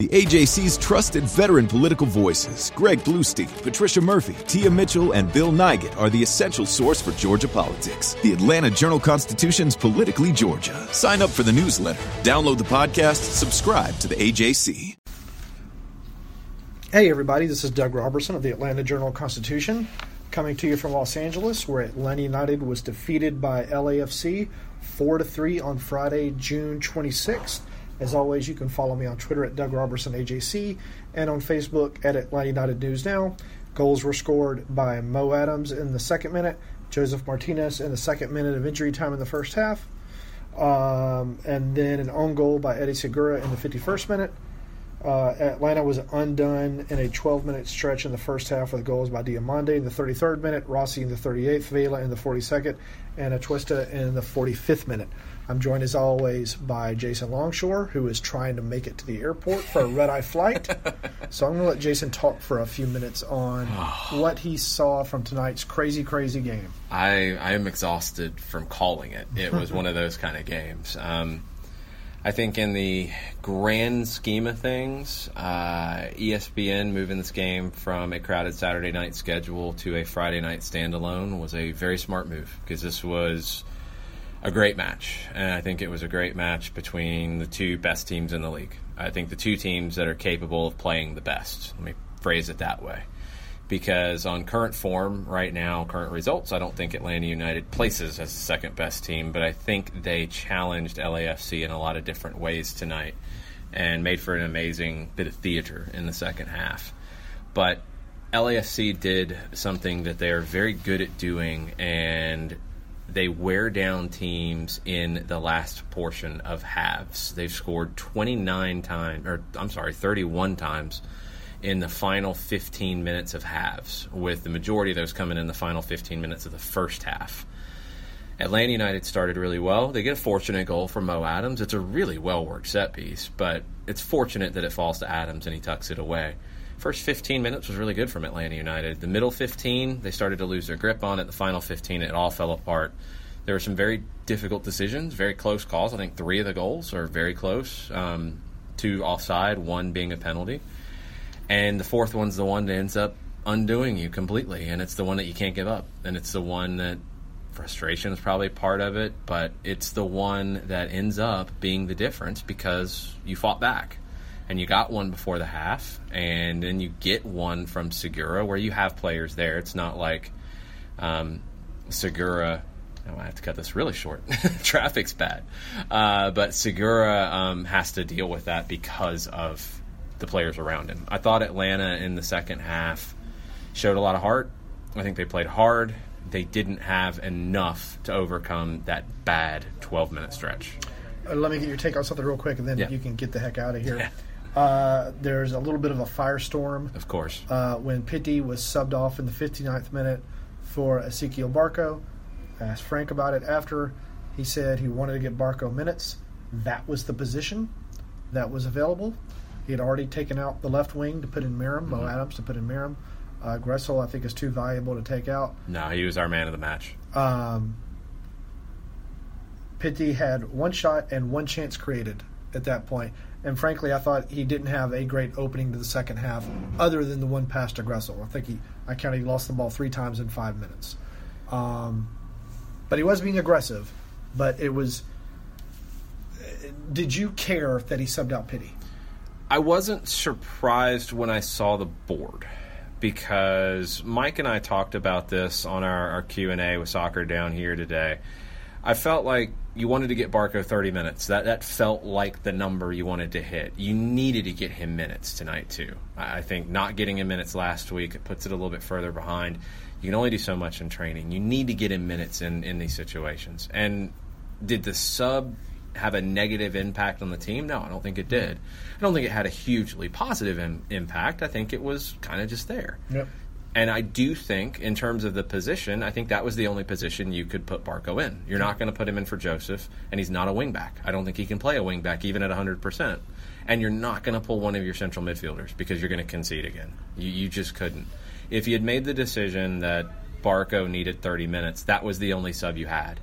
The AJC's trusted veteran political voices, Greg Bluestein, Patricia Murphy, Tia Mitchell, and Bill Nigut, are the essential source for Georgia politics. The Atlanta Journal Constitution's Politically Georgia. Sign up for the newsletter, download the podcast, subscribe to the AJC. Hey, everybody, this is Doug Roberson of the Atlanta Journal Constitution, coming to you from Los Angeles, where Atlanta United was defeated by LAFC 4 to 3 on Friday, June 26th. As always, you can follow me on Twitter at Doug Roberson AJC and on Facebook at Atlanta United News Now. Goals were scored by Mo Adams in the second minute, Josef Martinez in the second minute of injury time in the first half, um, and then an own goal by Eddie Segura in the 51st minute. Uh, Atlanta was undone in a 12 minute stretch in the first half with goals by Diomande in the 33rd minute, Rossi in the 38th, Vela in the 42nd, and Atuesta in the 45th minute. I'm joined as always by Jason Longshore, who is trying to make it to the airport for a red eye flight. so I'm going to let Jason talk for a few minutes on what he saw from tonight's crazy, crazy game. I, I am exhausted from calling it. It was one of those kind of games. Um, I think in the grand scheme of things, uh, ESPN moving this game from a crowded Saturday night schedule to a Friday night standalone was a very smart move because this was a great match. And I think it was a great match between the two best teams in the league. I think the two teams that are capable of playing the best. Let me phrase it that way. Because on current form right now, current results, I don't think Atlanta United places as the second best team, but I think they challenged LAFC in a lot of different ways tonight and made for an amazing bit of theater in the second half. But LAFC did something that they are very good at doing, and they wear down teams in the last portion of halves. They've scored 29 times, or I'm sorry, 31 times in the final 15 minutes of halves, with the majority of those coming in the final 15 minutes of the first half. Atlanta United started really well. They get a fortunate goal from Mo Adams. It's a really well worked set piece, but it's fortunate that it falls to Adams and he tucks it away. First 15 minutes was really good from Atlanta United. The middle 15, they started to lose their grip on it. The final 15, it all fell apart. There were some very difficult decisions, very close calls. I think three of the goals are very close. Um, two offside, one being a penalty. And the fourth one's the one that ends up undoing you completely. And it's the one that you can't give up. And it's the one that frustration is probably part of it, but it's the one that ends up being the difference because you fought back and you got one before the half, and then you get one from Segura where you have players there. It's not like um, Segura. Oh, I have to cut this really short. Traffic's bad, uh, but Segura um, has to deal with that because of the players around him. I thought Atlanta in the second half showed a lot of heart. I think they played hard. They didn't have enough to overcome that bad 12 minute stretch. Uh, let me get your take on something real quick, and then Yeah. you can get the heck out of here. Uh, there's a little bit of a firestorm Of course. uh, when Pity was subbed off in the 59th minute for Ezequiel Barco. I asked Frank about it after. He said he wanted to get Barco minutes. That was the position that was available. He had already taken out the left wing to put in Meram, Mo Adams to put in Meram. Uh, Gressel, I think, is too valuable to take out. No, he was our man of the match. Um, Pity had one shot and one chance created at that point. And frankly, I thought he didn't have a great opening to the second half, other than the one pass to Gressel. I think he, I counted, he lost the ball three times in five minutes. Um, but he was being aggressive. But it was. Did you care that he subbed out Pity? I wasn't surprised when I saw the board because Mike and I talked about this on our, our Q and A with soccer down here today. I felt like you wanted to get Barco 30 minutes. That that felt like the number you wanted to hit. You needed to get him minutes tonight too. I think not getting him minutes last week it puts it a little bit further behind. You can only do so much in training. You need to get him minutes in in these situations. And did the sub have a negative impact on the team? No, I don't think it did. I don't think it had a hugely positive Im- impact. I think it was kind of just there. Yep. And I do think, in terms of the position, I think that was the only position you could put Barco in. You're not going to put him in for Josef, and he's not a wingback. I don't think he can play a wingback even at 100%. And you're not going to pull one of your central midfielders because you're going to concede again. You, you just couldn't. If you had made the decision that Barco needed 30 minutes, that was the only sub you had.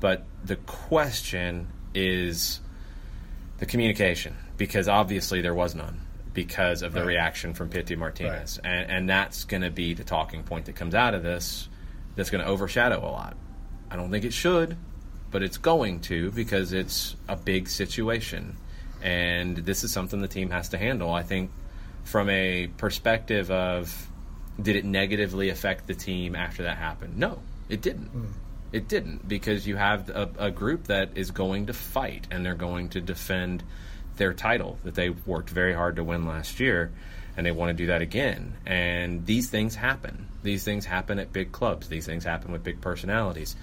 But the question is the communication, because obviously there was none because of the Right. reaction from Pity Martinez. Right. And, and that's going to be the talking point that comes out of this that's going to overshadow a lot. I don't think it should, but it's going to because it's a big situation. And this is something the team has to handle. I think from a perspective of did it negatively affect the team after that happened? No, it didn't. Hmm. It didn't because you have a, a group that is going to fight and they're going to defend their title that they worked very hard to win last year and they want to do that again. And these things happen. These things happen at big clubs. These things happen with big personalities.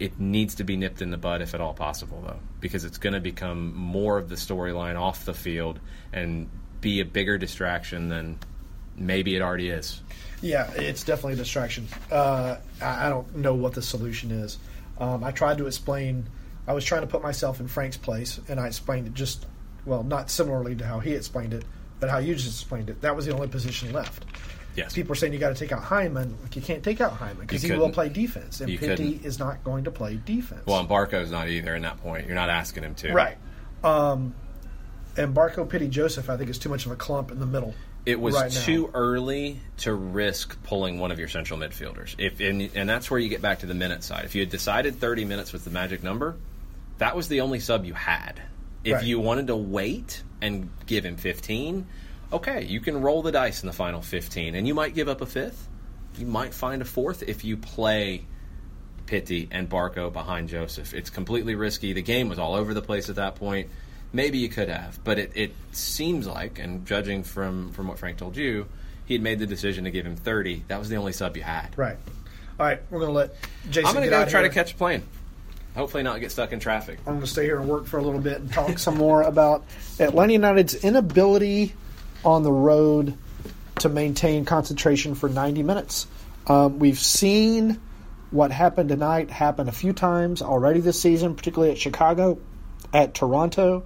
It needs to be nipped in the bud if at all possible, though, because it's going to become more of the storyline off the field and be a bigger distraction than maybe it already is. Yeah, it's definitely a distraction. Uh, I, don't know what the solution is. Um, I tried to explain. I was trying to put myself in Frank's place, and I explained it just well, not similarly to how he explained it, but how you just explained it. That was the only position left. Yes. People are saying you got to take out Hyman. Like you can't take out Hyman because he will play defense, and couldn't. is not going to play defense. Well, and Barco's not either in that point. You're not asking him to. right. Um, and Barco Pity Josef, I think, is too much of a clump in the middle. It was right now. too early to risk pulling one of your central midfielders. If and, and that's where you get back to the minute side. If you had decided 30 minutes was the magic number, that was the only sub you had. If Right. you wanted to wait and give him 15, okay, you can roll the dice in the final 15 and you might give up a fifth. You might find a fourth if you play Pity and Barco behind Josef. It's completely risky. The game was all over the place at that point. Maybe you could have, but it, it seems like, and judging from, from what Frank told you, he had made the decision to give him 30. That was the only sub you had. Right. All right, we're going to let Jason. I'm going to go try here. to catch a plane. Hopefully, not get stuck in traffic. I'm going to stay here and work for a little bit and talk some more about Atlanta United's inability on the road to maintain concentration for 90 minutes. Um, we've seen what happened tonight happen a few times already this season, particularly at Chicago, at Toronto.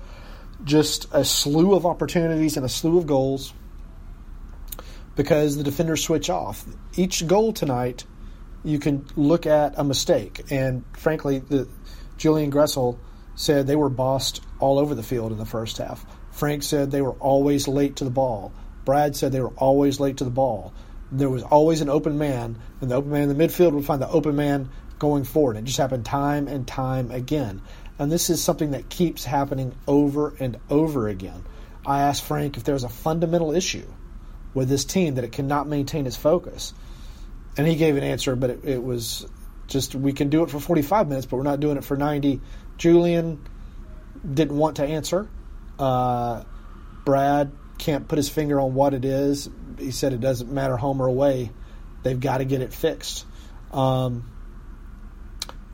Just a slew of opportunities and a slew of goals because the defenders switch off. Each goal tonight, you can look at a mistake. And frankly, the Julian Gressel said they were bossed all over the field in the first half. Frank said they were always late to the ball. Brad said they were always late to the ball. There was always an open man, and the open man in the midfield would find the open man going forward. It just happened time and time again. And this is something that keeps happening over and over again. I asked Frank if there's a fundamental issue with this team that it cannot maintain its focus. And he gave an answer, but it, it was just we can do it for 45 minutes, but we're not doing it for 90. Julian didn't want to answer. Uh, Brad can't put his finger on what it is. He said it doesn't matter home or away. They've got to get it fixed. Um,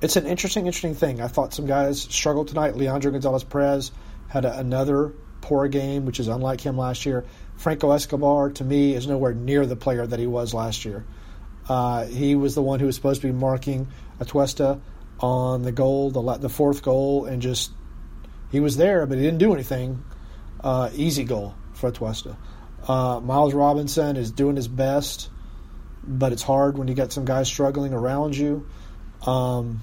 it's an interesting, interesting thing. I thought some guys struggled tonight. Leandro Gonzalez Pirez had a, another poor game, which is unlike him last year. Franco Escobar, to me, is nowhere near the player that he was last year. Uh, he was the one who was supposed to be marking Atuesta on the goal, the, the fourth goal, and just he was there, but he didn't do anything. Uh, easy goal for Atuesta. Uh, Miles Robinson is doing his best, but it's hard when you got some guys struggling around you. Um,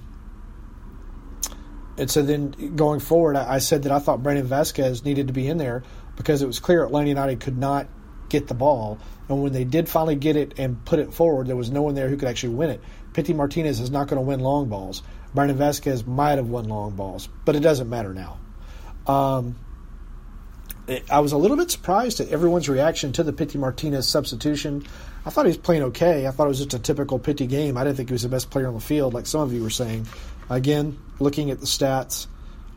and so then going forward, I, I said that I thought Brandon Vazquez needed to be in there because it was clear Atlanta United could not get the ball. And when they did finally get it and put it forward, there was no one there who could actually win it. Pity Martinez is not going to win long balls. Brandon Vazquez might have won long balls, but it doesn't matter now. Um, it- I was a little bit surprised at everyone's reaction to the Pity Martinez substitution. I thought he was playing okay. I thought it was just a typical Pity game. I didn't think he was the best player on the field, like some of you were saying. Again, looking at the stats,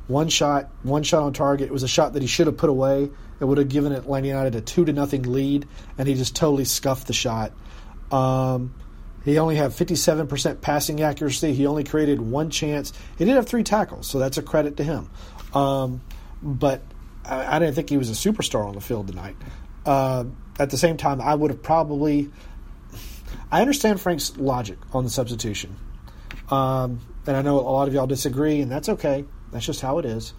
one shot, one shot on target. It was a shot that he should have put away. It would have given Atlanta United a two to nothing lead, and he just totally scuffed the shot. Um, He only had 57% passing accuracy. He only created one chance. He did have three tackles, so that's a credit to him. Um, but I, I, didn't think he was a superstar on the field tonight. Uh, at the same time, I would have probably. I understand Frank's logic on the substitution. Um, and I know a lot of y'all disagree, and that's okay. That's just how it is.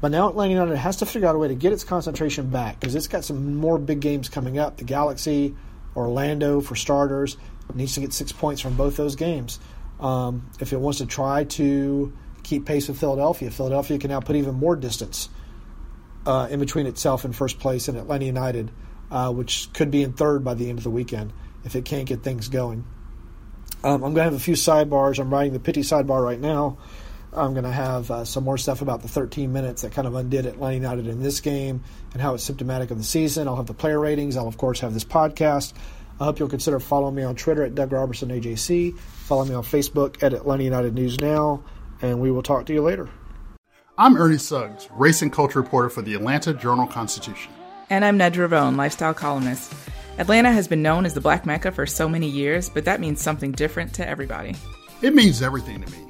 But now Atlanta United has to figure out a way to get its concentration back because it's got some more big games coming up. The Galaxy, Orlando for starters, needs to get six points from both those games. Um, if it wants to try to keep pace with Philadelphia, Philadelphia can now put even more distance uh, in between itself in first place and Atlanta United, uh, which could be in third by the end of the weekend if it can't get things going. Um, I'm going to have a few sidebars. I'm writing the Pity sidebar right now. I'm going to have uh, some more stuff about the 13 minutes that kind of undid Atlanta United in this game and how it's symptomatic of the season. I'll have the player ratings. I'll, of course, have this podcast. I hope you'll consider following me on Twitter at Doug Roberson AJC. Follow me on Facebook at Atlanta United News Now, and we will talk to you later. I'm Ernie Suggs, race and culture reporter for the Atlanta Journal Constitution. And I'm Nedra Rhone, lifestyle columnist. Atlanta has been known as the Black Mecca for so many years, but that means something different to everybody. It means everything to me.